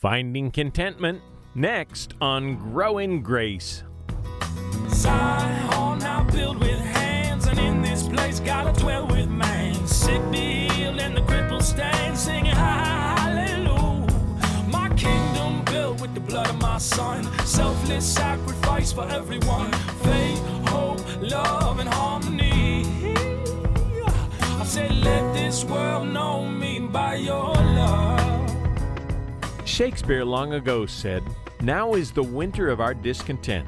Finding Contentment, next on Grow in Grace. Zion now built with hands, and in this place dwell with man. Sick be healed, and the stand, singing hallelujah. My kingdom built with the blood of my son, selfless sacrifice for everyone. Faith, hope, love, and harmony. I say, let this world know me by your love. Shakespeare long ago said, Now is the winter of our discontent.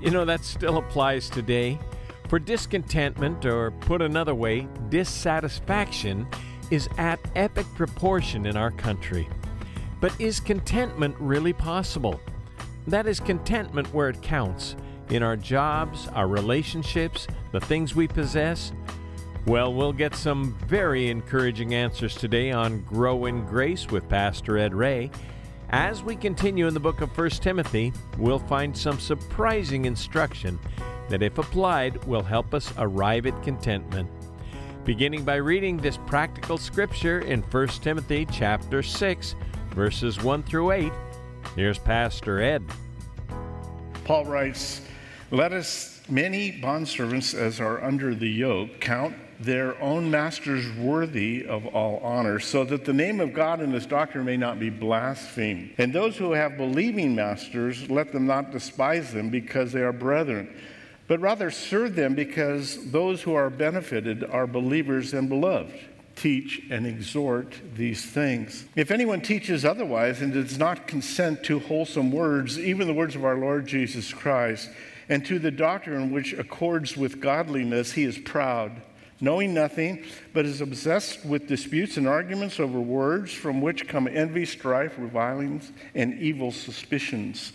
You know, that still applies today. For discontentment, or put another way, dissatisfaction, is at epic proportion in our country. But is contentment really possible? That is contentment where it counts in our jobs, our relationships, the things we possess. Well, we'll get some very encouraging answers today on Grow in Grace with Pastor Ed Ray. As we continue in the book of 1 Timothy, we'll find some surprising instruction that, if applied, will help us arrive at contentment. Beginning by reading this practical scripture in 1 Timothy chapter 6, verses 1 through 8, here's Pastor Ed. Paul writes, Let us, many bondservants as are under the yoke, count their own masters worthy of all honor, so that the name of God and his doctrine may not be blasphemed. And those who have believing masters, let them not despise them because they are brethren, but rather serve them because those who are benefited are believers and beloved. Teach and exhort these things. If anyone teaches otherwise and does not consent to wholesome words, even the words of our Lord Jesus Christ, and to the doctrine which accords with godliness, he is proud knowing nothing, but is obsessed with disputes and arguments over words from which come envy, strife, revilings, and evil suspicions.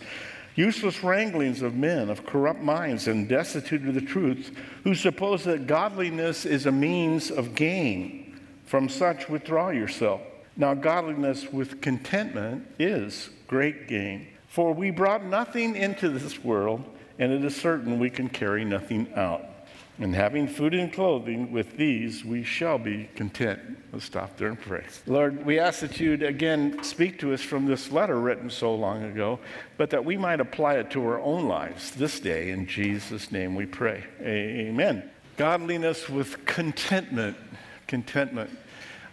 Useless wranglings of men of corrupt minds and destitute of the truth, who suppose that godliness is a means of gain. From such withdraw yourself. Now, godliness with contentment is great gain. For we brought nothing into this world, and it is certain we can carry nothing out. And having food and clothing, with these we shall be content. Let's stop there and pray. Lord, we ask that you'd again speak to us from this letter written so long ago, but that we might apply it to our own lives this day. In Jesus' name we pray. Amen. Godliness with contentment. Contentment.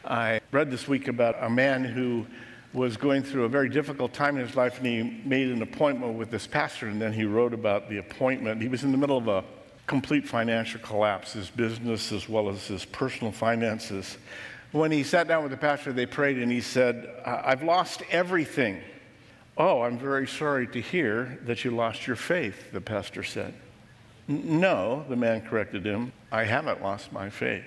I read this week about a man who was going through a very difficult time in his life, and he made an appointment with this pastor, and then he wrote about the appointment. He was in the middle of a complete financial collapse, his business as well as his personal finances. When he sat down with the pastor, they prayed and he said, I've lost everything. Oh, I'm very sorry to hear that you lost your faith, the pastor said. No, the man corrected him, I haven't lost my faith.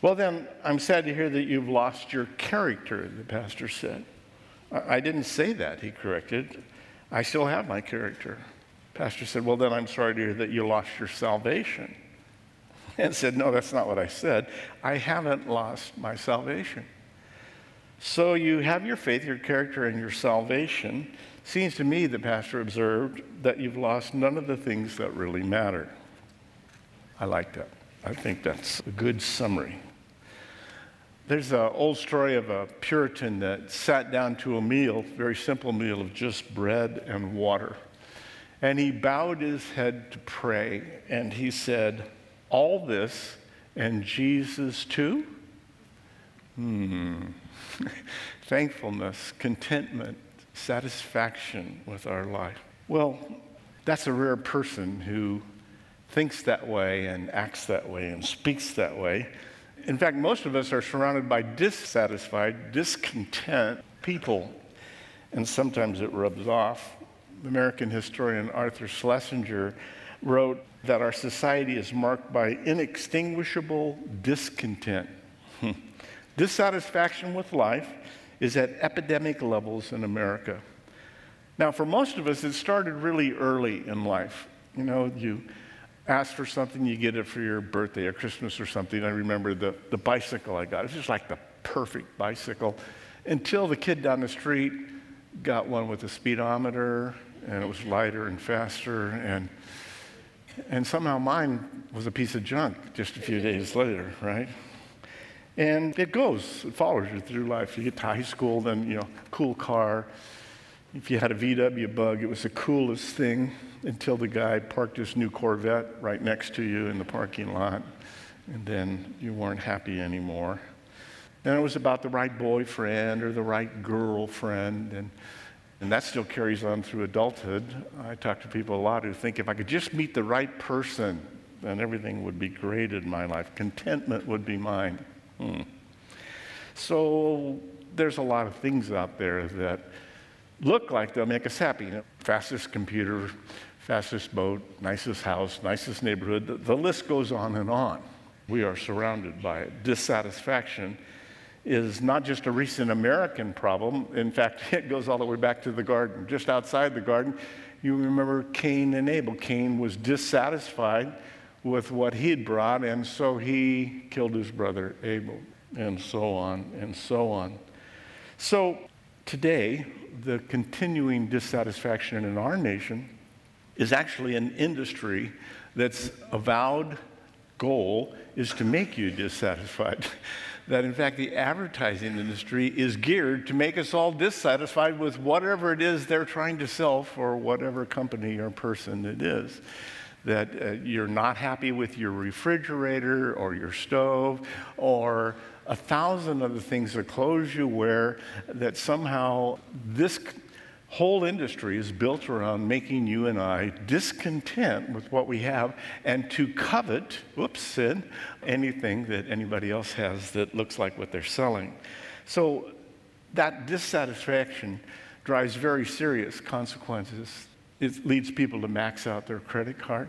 Well, then, I'm sad to hear that you've lost your character, the pastor said. I didn't say that, he corrected. I still have my character. Pastor said, Well, then I'm sorry to hear that you lost your salvation. And said, No, that's not what I said. I haven't lost my salvation. So you have your faith, your character, and your salvation. Seems to me, the pastor observed, that you've lost none of the things that really matter. I like that. I think that's a good summary. There's an old story of a Puritan that sat down to a meal, very simple meal of just bread and water. And he bowed his head to pray and he said, All this and Jesus too? Hmm. Thankfulness, contentment, satisfaction with our life. Well, that's a rare person who thinks that way and acts that way and speaks that way. In fact, most of us are surrounded by dissatisfied, discontent people, and sometimes it rubs off. American historian Arthur Schlesinger wrote that our society is marked by inextinguishable discontent. Hmm. Dissatisfaction with life is at epidemic levels in America. Now, for most of us, it started really early in life. You know, you ask for something, you get it for your birthday or Christmas or something. I remember the, the bicycle I got. It was just like the perfect bicycle until the kid down the street got one with a speedometer and it was lighter and faster and and somehow mine was a piece of junk just a few days later, right? And it goes, it follows you through life. You get to high school, then, you know, cool car. If you had a VW bug, it was the coolest thing until the guy parked his new Corvette right next to you in the parking lot. And then you weren't happy anymore. Then it was about the right boyfriend or the right girlfriend. And, and that still carries on through adulthood. I talk to people a lot who think if I could just meet the right person, then everything would be great in my life. Contentment would be mine. Hmm. So there's a lot of things out there that look like they'll make us happy. You know, fastest computer, fastest boat, nicest house, nicest neighborhood. The, the list goes on and on. We are surrounded by. Dissatisfaction is not just a recent American problem. In fact, it goes all the way back to the garden. Just outside the garden, you remember Cain and Abel. Cain was dissatisfied with what he'd brought, and so he killed his brother Abel, and so on and so on. So today, the continuing dissatisfaction in our nation is actually an industry that's avowed goal is to make you dissatisfied. that in fact the advertising industry is geared to make us all dissatisfied with whatever it is they're trying to sell for whatever company or person it is. That uh, you're not happy with your refrigerator or your stove or a thousand other things of clothes you wear, that somehow this whole industry is built around making you and I discontent with what we have and to covet, whoops, sin, anything that anybody else has that looks like what they're selling. So that dissatisfaction drives very serious consequences it leads people to max out their credit card.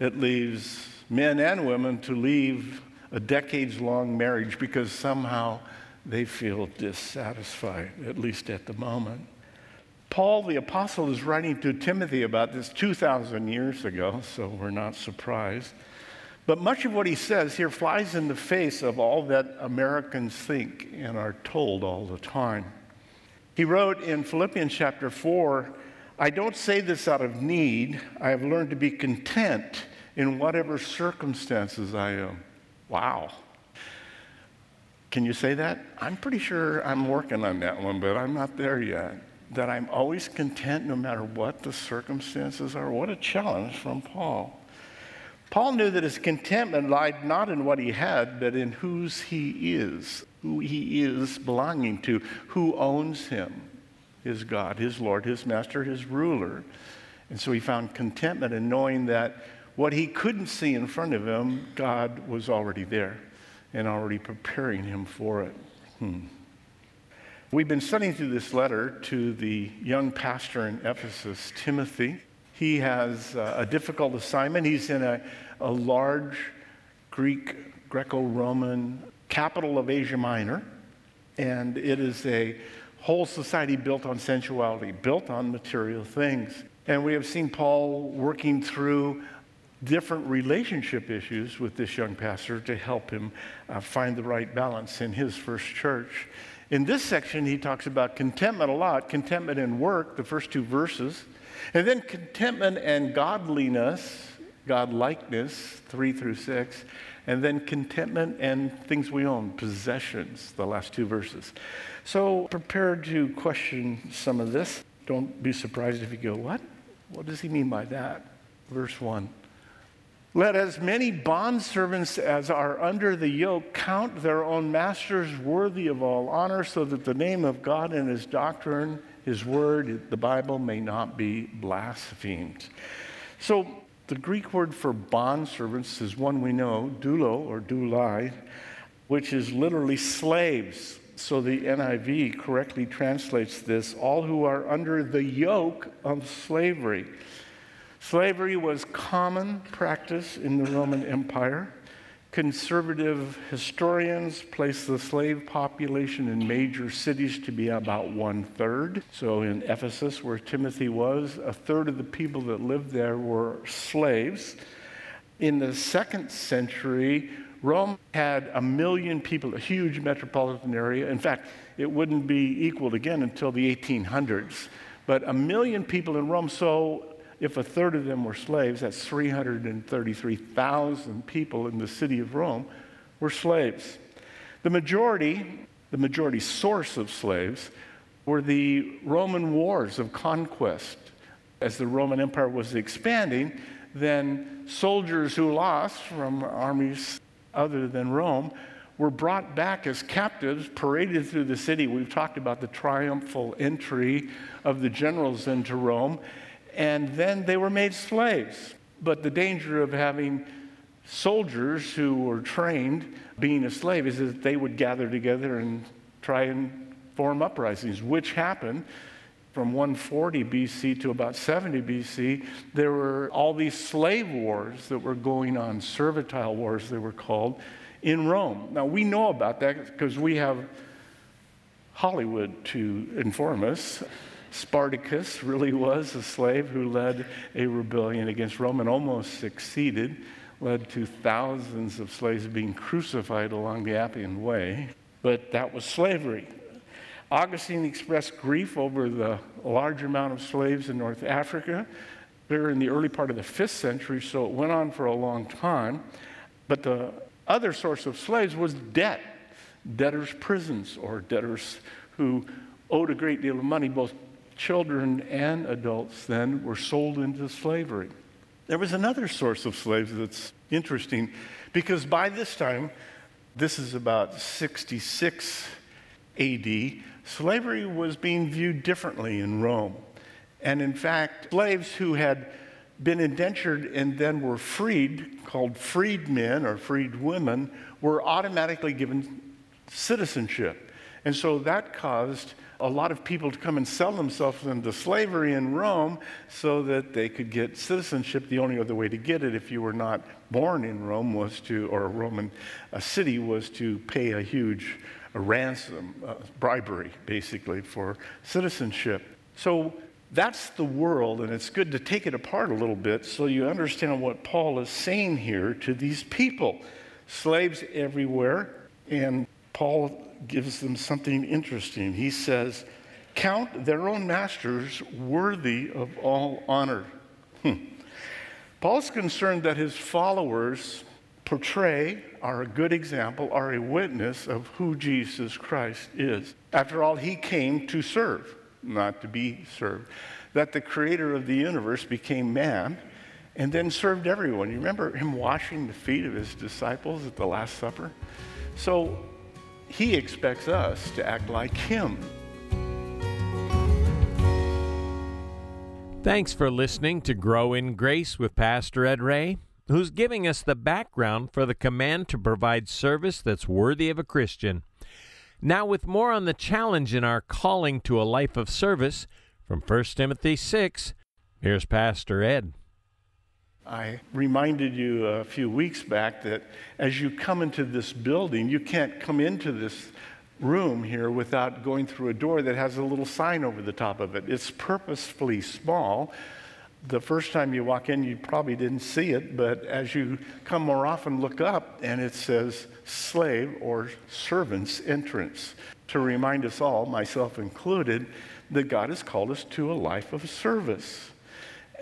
It leaves men and women to leave a decades long marriage because somehow they feel dissatisfied, at least at the moment. Paul the Apostle is writing to Timothy about this 2,000 years ago, so we're not surprised. But much of what he says here flies in the face of all that Americans think and are told all the time. He wrote in Philippians chapter 4 I don't say this out of need. I have learned to be content in whatever circumstances I am. Wow. Can you say that? I'm pretty sure I'm working on that one, but I'm not there yet. That I'm always content no matter what the circumstances are. What a challenge from Paul. Paul knew that his contentment lied not in what he had, but in whose he is, who he is belonging to, who owns him his God, his Lord, his master, his ruler. And so he found contentment in knowing that what he couldn't see in front of him, God was already there and already preparing him for it. Hmm. We've been studying through this letter to the young pastor in Ephesus, Timothy. He has uh, a difficult assignment. He's in a, a large Greek, Greco Roman capital of Asia Minor, and it is a whole society built on sensuality, built on material things. And we have seen Paul working through different relationship issues with this young pastor to help him uh, find the right balance in his first church. In this section, he talks about contentment a lot contentment in work, the first two verses, and then contentment and godliness, godlikeness, three through six, and then contentment and things we own, possessions, the last two verses. So prepare to question some of this. Don't be surprised if you go, What? What does he mean by that? Verse 1. Let as many bondservants as are under the yoke count their own masters worthy of all honor, so that the name of God and his doctrine, his word, the Bible, may not be blasphemed. So the Greek word for bondservants is one we know, doulo or doulai, which is literally slaves so the NIV correctly translates this all who are under the yoke of slavery. Slavery was common practice in the Roman Empire. Conservative historians place the slave population in major cities to be about one third. So, in Ephesus, where Timothy was, a third of the people that lived there were slaves. In the second century, Rome had a million people, a huge metropolitan area. In fact, it wouldn't be equaled again until the 1800s. But a million people in Rome, so if a third of them were slaves, that's 333,000 people in the city of Rome were slaves. The majority, the majority source of slaves, were the Roman wars of conquest. As the Roman Empire was expanding, then soldiers who lost from armies other than Rome were brought back as captives, paraded through the city. We've talked about the triumphal entry of the generals into Rome, and then they were made slaves. But the danger of having soldiers who were trained being a slave is that they would gather together and try and form uprisings, which happened from 140 BC to about 70 BC, there were all these slave wars that were going on, servile wars they were called, in Rome. Now we know about that because we have Hollywood to inform us. Spartacus really was a slave who led a rebellion against Rome and almost succeeded, led to thousands of slaves being crucified along the Appian Way. But that was slavery. Augustine expressed grief over the large amount of slaves in North Africa. They're in the early part of the fifth century, so it went on for a long time. But the other source of slaves was debt debtors' prisons, or debtors who owed a great deal of money, both children and adults then were sold into slavery. There was another source of slaves that's interesting because by this time, this is about 66 AD, slavery was being viewed differently in Rome. And in fact, slaves who had been indentured and then were freed, called freedmen or freedwomen, were automatically given citizenship. And so that caused a lot of people to come and sell themselves into slavery in Rome so that they could get citizenship. The only other way to get it, if you were not born in Rome, was to, or a Roman a city, was to pay a huge a ransom, bribery, basically, for citizenship. So that's the world, and it's good to take it apart a little bit so you understand what Paul is saying here to these people. Slaves everywhere, and Paul gives them something interesting. He says, Count their own masters worthy of all honor. Hmm. Paul's concerned that his followers portray, are a good example, are a witness of who Jesus Christ is. After all, he came to serve, not to be served. That the creator of the universe became man and then served everyone. You remember him washing the feet of his disciples at the Last Supper? So he expects us to act like him. Thanks for listening to Grow in Grace with Pastor Ed Ray who's giving us the background for the command to provide service that's worthy of a Christian. Now, with more on the challenge in our calling to a life of service from 1 Timothy 6, here's Pastor Ed. I reminded you a few weeks back that as you come into this building, you can't come into this room here without going through a door that has a little sign over the top of it. It's purposefully small the first time you walk in, you probably didn't see it, but as you come more often, look up and it says slave or servant's entrance to remind us all, myself included, that God has called us to a life of service.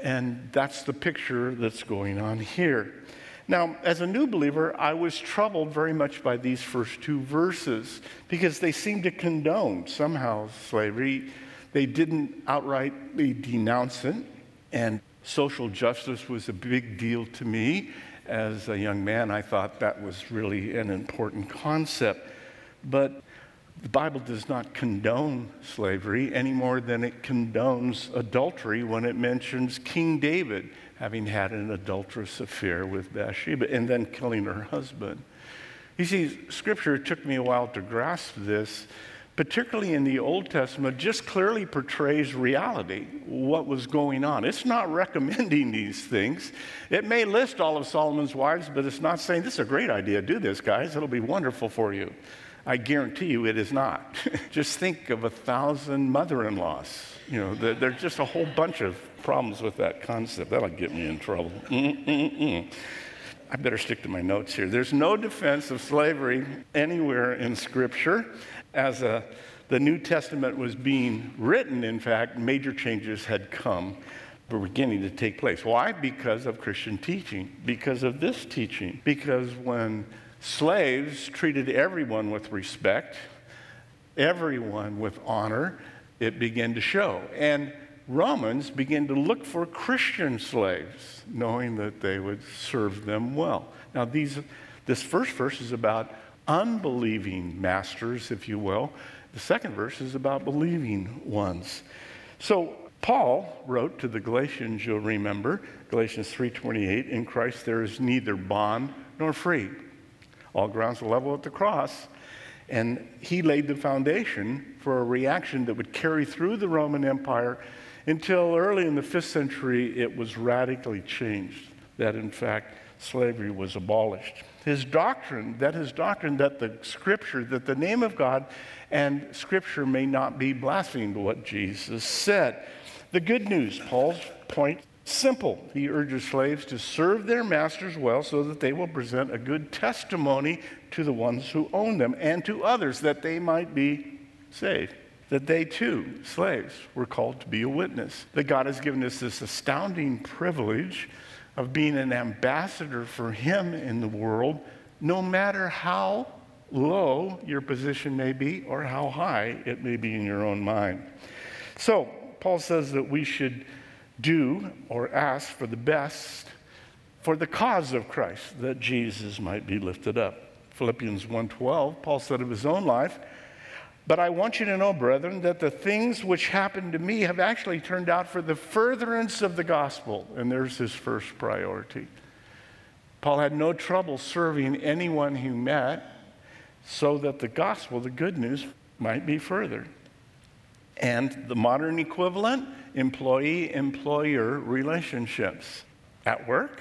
And that's the picture that's going on here. Now, as a new believer, I was troubled very much by these first two verses because they seem to condone somehow slavery. They didn't outrightly denounce it. And social justice was a big deal to me. As a young man, I thought that was really an important concept. But the Bible does not condone slavery any more than it condones adultery when it mentions King David having had an adulterous affair with Bathsheba and then killing her husband. You see, Scripture took me a while to grasp this particularly in the Old Testament, just clearly portrays reality, what was going on. It's not recommending these things. It may list all of Solomon's wives, but it's not saying, This is a great idea. Do this, guys. It'll be wonderful for you. I guarantee you it is not. just think of a thousand mother in laws. You know, there's just a whole bunch of problems with that concept. That'll get me in trouble. Mm-mm-mm. I better stick to my notes here. There's no defense of slavery anywhere in Scripture as a, the New Testament was being written, in fact, major changes had come, were beginning to take place. Why? Because of Christian teaching, because of this teaching. Because when Slaves treated everyone with respect, everyone with honor. It began to show. And Romans began to look for Christian slaves, knowing that they would serve them well. Now, these, this first verse is about unbelieving masters, if you will. The second verse is about believing ones. So Paul wrote to the Galatians, you'll remember, Galatians 3:28, in Christ there is neither bond nor free. All grounds are level at the cross. And he laid the foundation for a reaction that would carry through the Roman Empire until early in the fifth century it was radically changed. That in fact slavery was abolished. His doctrine, that his doctrine that the scripture, that the name of God and scripture may not be blasphemed, what Jesus said. The good news, Paul's point, simple. He urges slaves to serve their masters well so that they will present a good testimony to the ones who own them and to others that they might be saved that they too, slaves, were called to be a witness. That God has given us this astounding privilege of being an ambassador for Him in the world, no matter how low your position may be or how high it may be in your own mind. So, Paul says that we should do or ask for the best for the cause of Christ, that Jesus might be lifted up. Philippians 1:12, Paul said of his own life, but I want you to know, brethren, that the things which happened to me have actually turned out for the furtherance of the gospel. And there's his first priority. Paul had no trouble serving anyone he met so that the gospel, the good news, might be furthered. And the modern equivalent employee employer relationships. At work,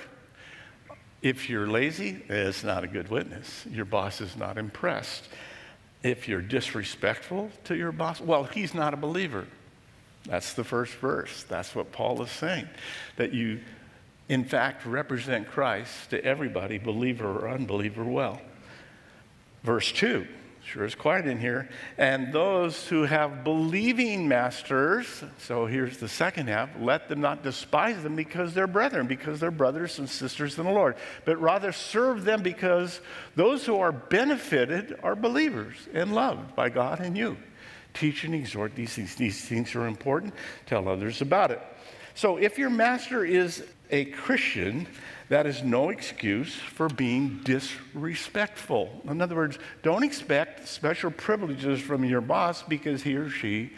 if you're lazy, it's not a good witness. Your boss is not impressed if you're disrespectful to your boss, well, he's not a believer. That's the first verse. That's what Paul is saying. That you, in fact, represent Christ to everybody, believer or unbeliever, well. Verse 2 Sure is quiet in here. And those who have believing masters, so here's the second half, let them not despise them because they're brethren, because they're brothers and sisters in the Lord, but rather serve them because those who are benefited are believers and loved by God and you. Teach and exhort these things. These things are important. Tell others about it. So if your master is a Christian, that is no excuse for being disrespectful. In other words, don't expect special privileges from your boss because he or she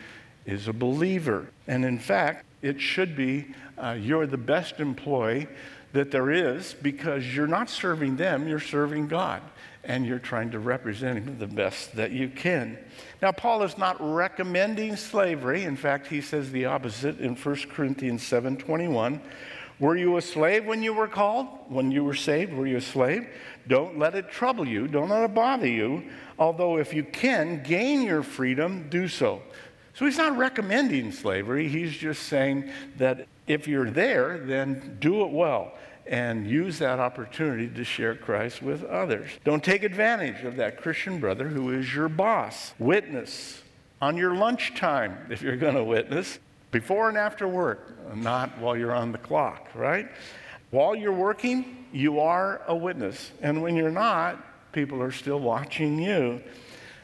is a believer. And in fact, it should be uh, you're the best employee that there is because you're not serving them, you're serving God. And you're trying to represent Him the best that you can. Now, Paul is not recommending slavery. In fact, he says the opposite in 1 Corinthians 7 21 were you a slave when you were called? When you were saved, were you a slave? Don't let it trouble you. Don't let it bother you. Although, if you can gain your freedom, do so. So, he's not recommending slavery. He's just saying that if you're there, then do it well and use that opportunity to share Christ with others. Don't take advantage of that Christian brother who is your boss. Witness on your lunchtime if you're going to witness before and after work, not while you're on the clock, right? While you're working, you are a witness. And when you're not, people are still watching you.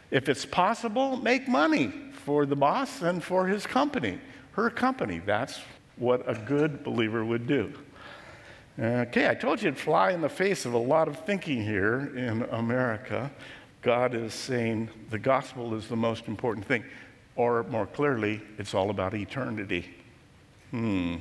If it's possible, make money for the boss and for his company, her company. That's what a good believer would do. Okay, I told you it'd fly in the face of a lot of thinking here in America. God is saying the gospel is the most important thing. Or more clearly, it's all about eternity. Hmm.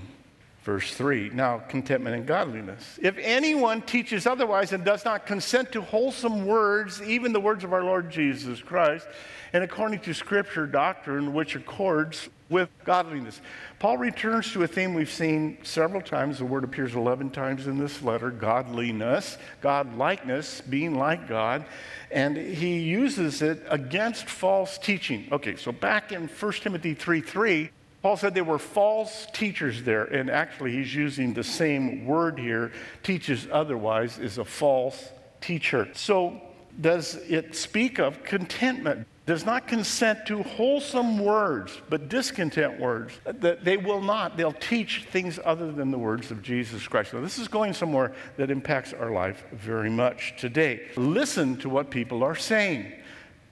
Verse 3 Now, contentment and godliness. If anyone teaches otherwise and does not consent to wholesome words, even the words of our Lord Jesus Christ, and according to Scripture doctrine which accords with godliness. Paul returns to a theme we've seen several times. The word appears 11 times in this letter godliness, godlikeness, being like God. And he uses it against false teaching. Okay, so back in 1 Timothy 3 3, Paul said there were false teachers there, and actually he's using the same word here. Teaches otherwise is a false teacher. So, does it speak of contentment? does not consent to wholesome words, but discontent words. That they will not. They'll teach things other than the words of Jesus Christ. Now, this is going somewhere that impacts our life very much today. Listen to what people are saying.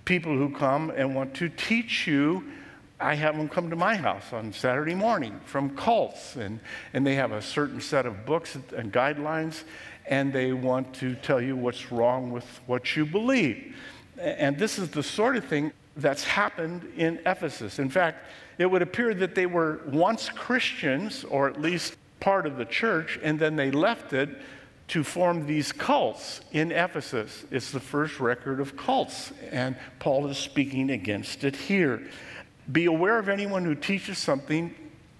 People who come and want to teach you I have them come to my house on Saturday morning from cults, and, and they have a certain set of books and guidelines, and they want to tell you what's wrong with what you believe. And this is the sort of thing that's happened in Ephesus. In fact, it would appear that they were once Christians, or at least part of the church, and then they left it to form these cults in Ephesus. It's the first record of cults, and Paul is speaking against it here. Be aware of anyone who teaches something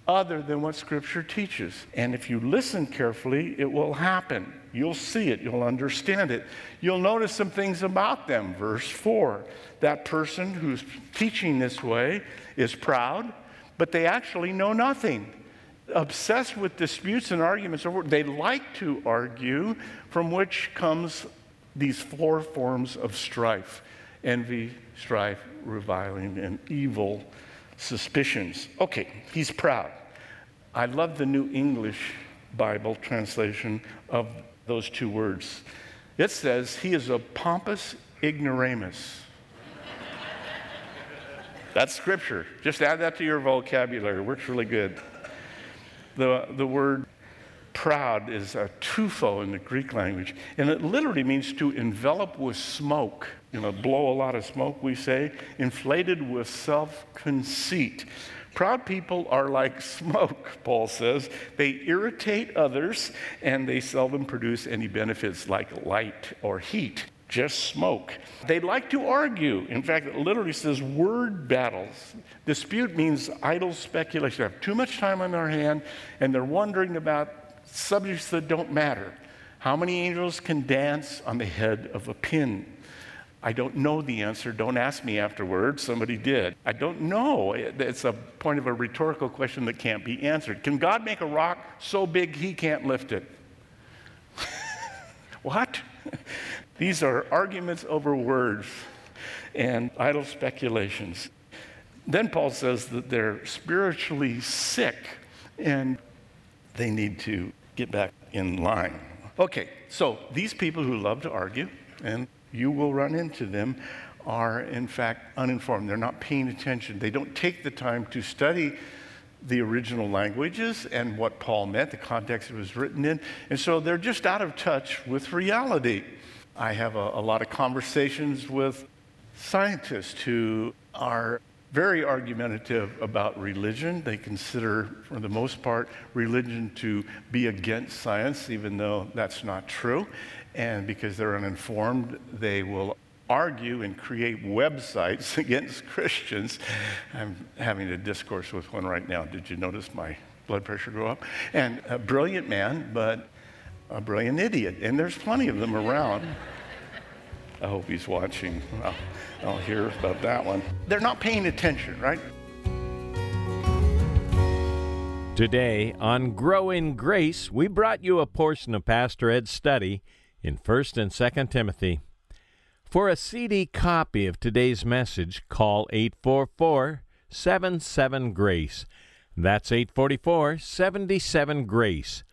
other than what Scripture teaches. And if you listen carefully, it will happen. You'll see it, you'll understand it. You'll notice some things about them. Verse 4 that person who's teaching this way is proud, but they actually know nothing. Obsessed with disputes and arguments, they like to argue, from which comes these four forms of strife envy, strife, reviling, and evil suspicions. Okay, he's proud. I love the New English Bible translation of those two words. It says, He is a pompous ignoramus. That's scripture. Just add that to your vocabulary. It works really good. The, the word proud is a tupho in the Greek language, and it literally means to envelop with smoke. You know, blow a lot of smoke, we say, inflated with self conceit. Proud people are like smoke, Paul says. They irritate others and they seldom produce any benefits like light or heat, just smoke. They like to argue. In fact, it literally says word battles. Dispute means idle speculation. They have too much time on their hand and they're wondering about subjects that don't matter. How many angels can dance on the head of a pin? I don't know the answer. Don't ask me afterwards. Somebody did. I don't know. It's a point of a rhetorical question that can't be answered. Can God make a rock so big he can't lift it? what? These are arguments over words and idle speculations. Then Paul says that they're spiritually sick and they need to get back in line. Okay, so these people who love to argue, and you will run into them, are in fact uninformed. They're not paying attention. They don't take the time to study the original languages and what Paul meant, the context it was written in. And so they're just out of touch with reality. I have a, a lot of conversations with scientists who are very argumentative about religion. They consider, for the most part, religion to be against science, even though that's not true. And because they're uninformed, they will argue and create websites against Christians. I'm having a discourse with one right now. Did you notice my blood pressure go up? And a brilliant man, but a brilliant idiot. And there's plenty of them around. I hope he's watching. I'll, I'll hear about that one. They're not paying attention, right? Today on Grow in Grace, we brought you a portion of Pastor Ed's study in 1st and 2nd Timothy. For a CD copy of today's message, call 844 77 Grace. That's 844 77 Grace.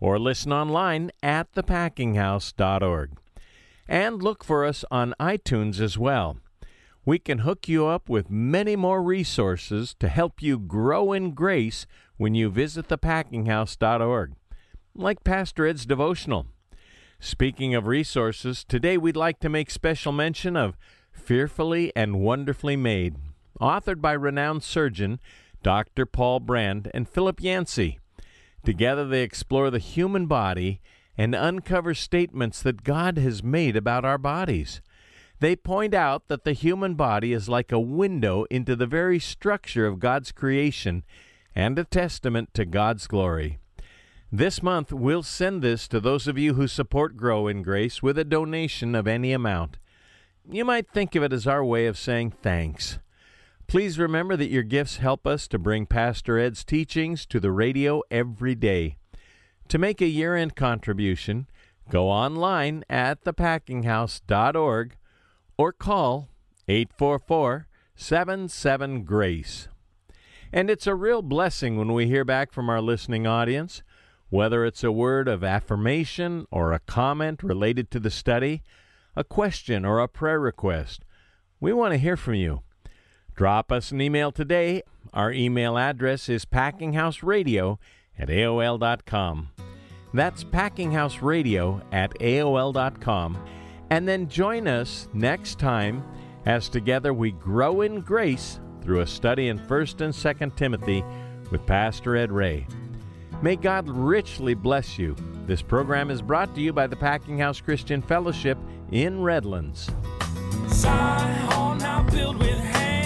Or listen online at thepackinghouse.org. And look for us on iTunes as well. We can hook you up with many more resources to help you grow in grace when you visit thepackinghouse.org, like Pastor Ed's devotional. Speaking of resources, today we'd like to make special mention of Fearfully and Wonderfully Made, authored by renowned surgeon Dr. Paul Brand and Philip Yancey. Together they explore the human body and uncover statements that God has made about our bodies. They point out that the human body is like a window into the very structure of God's creation and a testament to God's glory. This month, we'll send this to those of you who support Grow in Grace with a donation of any amount. You might think of it as our way of saying thanks. Please remember that your gifts help us to bring Pastor Ed's teachings to the radio every day. To make a year end contribution, go online at thepackinghouse.org or call 844 77 Grace. And it's a real blessing when we hear back from our listening audience, whether it's a word of affirmation or a comment related to the study, a question or a prayer request. We want to hear from you. Drop us an email today. Our email address is packinghouseradio at AOL.com. That's packinghouseradio at AOL.com. And then join us next time as together we grow in grace through a study in 1st and 2nd Timothy with Pastor Ed Ray. May God richly bless you. This program is brought to you by the Packing House Christian Fellowship in Redlands. Zion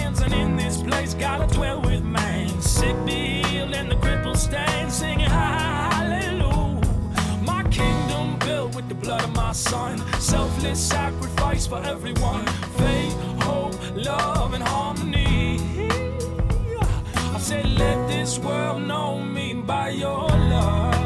dancing in this place. Gotta dwell with man. Sick Bill and the cripple stand singing hallelujah. My kingdom built with the blood of my son. Selfless sacrifice for everyone. Faith, hope, love, and harmony. I said, let this world know me by your love.